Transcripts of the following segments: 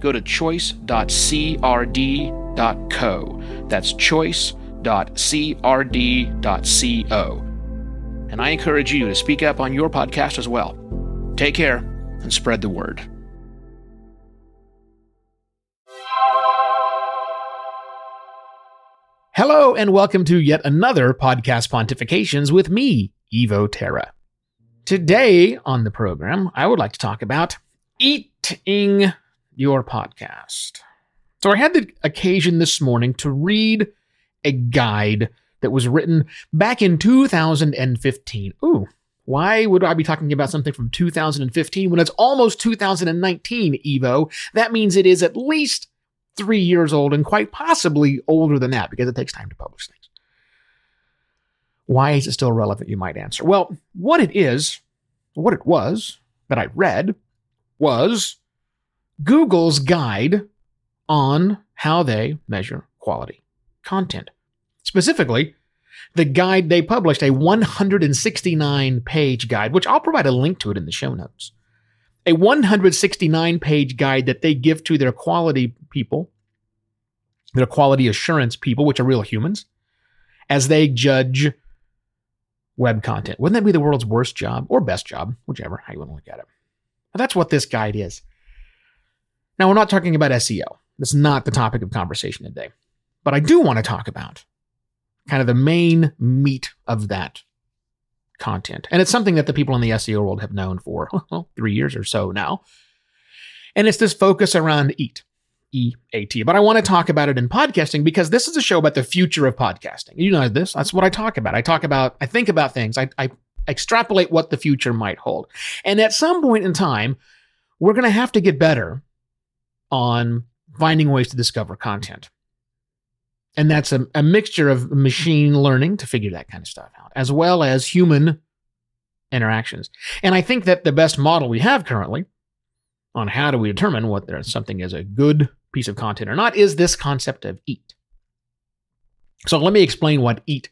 go to choice.crd.co. That's choice.crd.co. And I encourage you to speak up on your podcast as well. Take care and spread the word. Hello, and welcome to yet another podcast pontifications with me, Evo Terra. Today on the program, I would like to talk about eating your podcast. So I had the occasion this morning to read a guide that was written back in 2015. Ooh, why would I be talking about something from 2015 when it's almost 2019, Evo? That means it is at least three years old and quite possibly older than that because it takes time to publish things. Why is it still relevant, you might answer? Well, what it is, what it was that I read was Google's guide on how they measure quality content. Specifically, the guide they published, a 169 page guide, which I'll provide a link to it in the show notes. A 169 page guide that they give to their quality people, their quality assurance people, which are real humans, as they judge web content. Wouldn't that be the world's worst job or best job, whichever, how you want to look at it? But that's what this guide is. Now, we're not talking about SEO. That's not the topic of conversation today. But I do want to talk about kind of the main meat of that content. And it's something that the people in the SEO world have known for three years or so now. And it's this focus around EAT. E A T. But I want to talk about it in podcasting because this is a show about the future of podcasting. You know this. That's what I talk about. I talk about, I think about things. I, I extrapolate what the future might hold. And at some point in time, we're going to have to get better on finding ways to discover content. And that's a, a mixture of machine learning to figure that kind of stuff out, as well as human interactions. And I think that the best model we have currently on how do we determine whether something is a good piece of content or not is this concept of EAT. So let me explain what EAT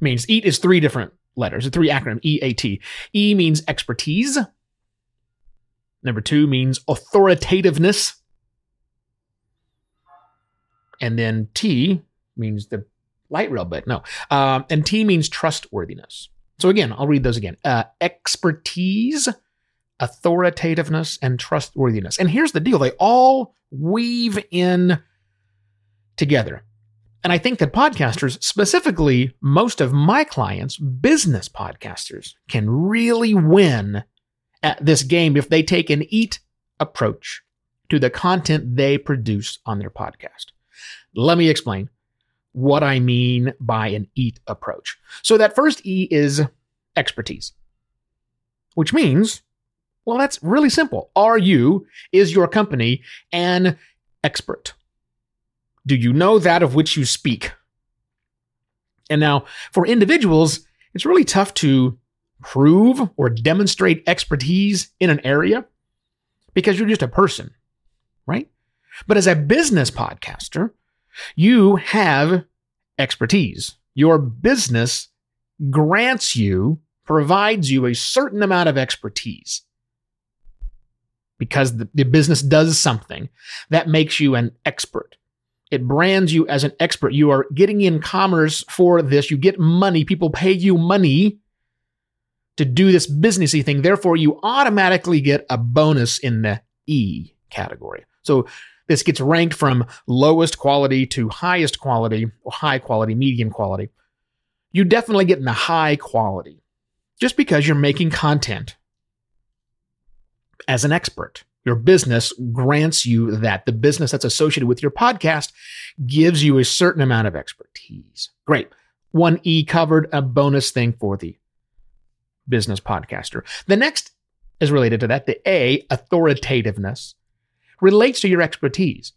means. EAT is three different letters, a three acronym E A T. E means expertise. Number two means authoritativeness. And then T means the light rail bit. No. Um, and T means trustworthiness. So again, I'll read those again. Uh, expertise, authoritativeness, and trustworthiness. And here's the deal they all weave in together. And I think that podcasters, specifically most of my clients, business podcasters, can really win at this game if they take an eat approach to the content they produce on their podcast. Let me explain what I mean by an EAT approach. So, that first E is expertise, which means, well, that's really simple. Are you, is your company an expert? Do you know that of which you speak? And now, for individuals, it's really tough to prove or demonstrate expertise in an area because you're just a person, right? But as a business podcaster, you have expertise. Your business grants you, provides you a certain amount of expertise because the, the, business does something that makes you an expert. It brands you as an expert. You are getting in commerce for this. You get money. People pay you money to do this businessy thing. Therefore, you automatically get a bonus in the E category. So this gets ranked from lowest quality to highest quality, high quality, medium quality. You definitely get in the high quality just because you're making content as an expert. Your business grants you that. The business that's associated with your podcast gives you a certain amount of expertise. Great. One E covered, a bonus thing for the business podcaster. The next is related to that the A, authoritativeness relates to your expertise.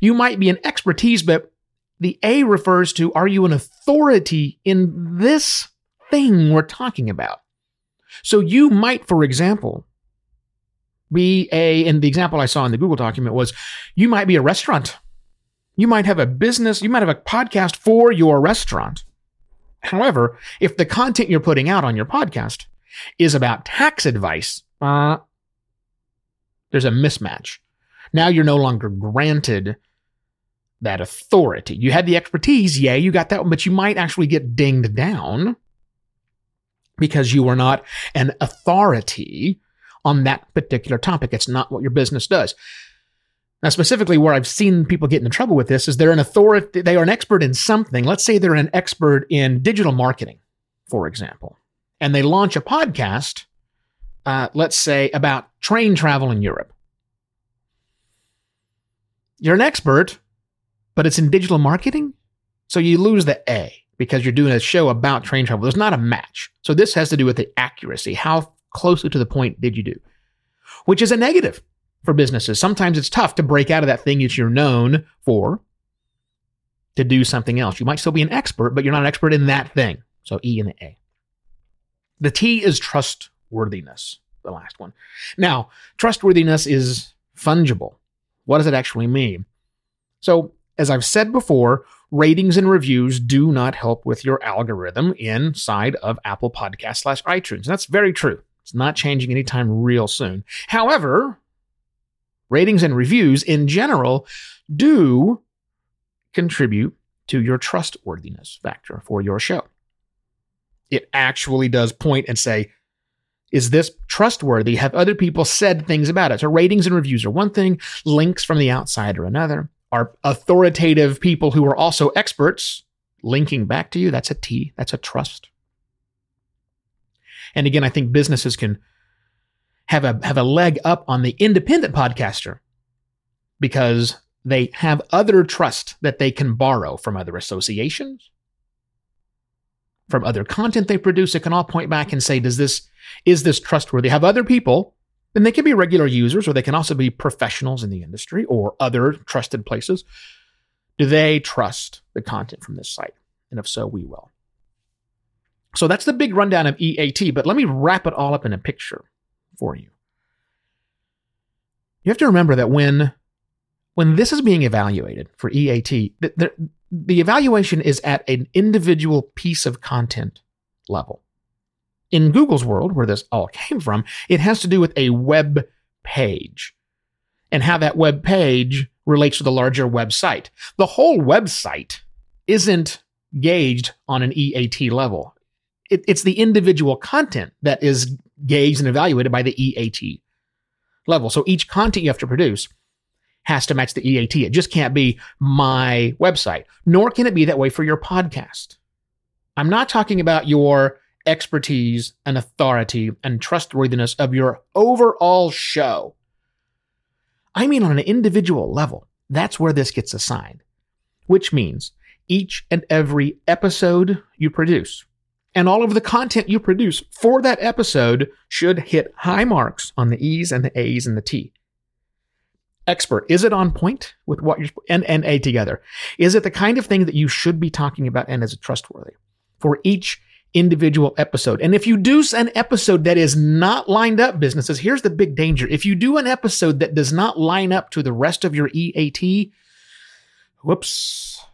You might be an expertise, but the A refers to are you an authority in this thing we're talking about? So you might, for example, be a, and the example I saw in the Google document was you might be a restaurant. You might have a business, you might have a podcast for your restaurant. However, if the content you're putting out on your podcast is about tax advice, uh, there's a mismatch. Now you're no longer granted that authority. You had the expertise, yeah, you got that one, but you might actually get dinged down because you are not an authority on that particular topic. It's not what your business does. Now, specifically, where I've seen people get into trouble with this is they're an authority, they are an expert in something. Let's say they're an expert in digital marketing, for example, and they launch a podcast, uh, let's say about train travel in Europe. You're an expert, but it's in digital marketing. So you lose the A because you're doing a show about train travel. There's not a match. So this has to do with the accuracy. How closely to the point did you do? Which is a negative for businesses. Sometimes it's tough to break out of that thing that you're known for to do something else. You might still be an expert, but you're not an expert in that thing. So E and the A. The T is trustworthiness, the last one. Now, trustworthiness is fungible. What does it actually mean? So, as I've said before, ratings and reviews do not help with your algorithm inside of Apple Podcast slash iTunes. That's very true. It's not changing anytime real soon. However, ratings and reviews in general do contribute to your trustworthiness factor for your show. It actually does point and say, is this trustworthy? Have other people said things about it? So ratings and reviews are one thing, links from the outside are another. Are authoritative people who are also experts linking back to you? That's a T. That's a trust. And again, I think businesses can have a have a leg up on the independent podcaster because they have other trust that they can borrow from other associations, from other content they produce. It can all point back and say, does this is this trustworthy? Have other people, and they can be regular users or they can also be professionals in the industry or other trusted places. Do they trust the content from this site? And if so, we will. So that's the big rundown of EAT, but let me wrap it all up in a picture for you. You have to remember that when when this is being evaluated for EAT, the, the, the evaluation is at an individual piece of content level. In Google's world, where this all came from, it has to do with a web page and how that web page relates to the larger website. The whole website isn't gauged on an EAT level it, it's the individual content that is gauged and evaluated by the EAT level. So each content you have to produce has to match the EAT. It just can't be my website, nor can it be that way for your podcast. I'm not talking about your expertise and authority and trustworthiness of your overall show. I mean, on an individual level, that's where this gets assigned, which means each and every episode you produce and all of the content you produce for that episode should hit high marks on the E's and the A's and the T. Expert, is it on point with what you're and and A together? Is it the kind of thing that you should be talking about and is it trustworthy for each individual episode? And if you do an episode that is not lined up, businesses, here's the big danger. If you do an episode that does not line up to the rest of your EAT, whoops,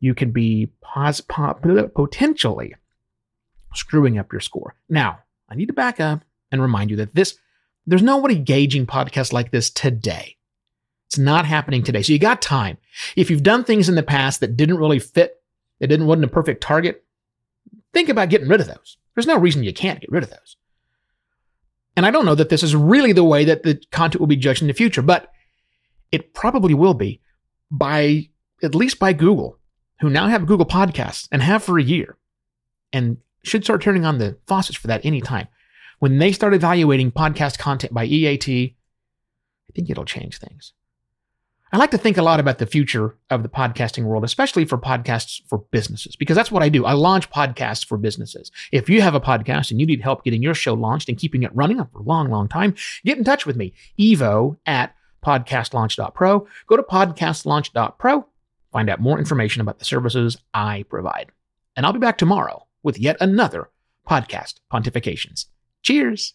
you can be pos- po- potentially screwing up your score. Now, I need to back up and remind you that this there's nobody gauging podcasts like this today. It's not happening today. So you got time. If you've done things in the past that didn't really fit, that didn't wasn't a perfect target, think about getting rid of those. There's no reason you can't get rid of those. And I don't know that this is really the way that the content will be judged in the future, but it probably will be by at least by Google who now have Google Podcasts and have for a year and should start turning on the faucets for that anytime. When they start evaluating podcast content by EAT, I think it'll change things. I like to think a lot about the future of the podcasting world, especially for podcasts for businesses, because that's what I do. I launch podcasts for businesses. If you have a podcast and you need help getting your show launched and keeping it running for a long, long time, get in touch with me, evo at podcastlaunch.pro. Go to podcastlaunch.pro, find out more information about the services I provide. And I'll be back tomorrow with yet another podcast pontifications. Cheers.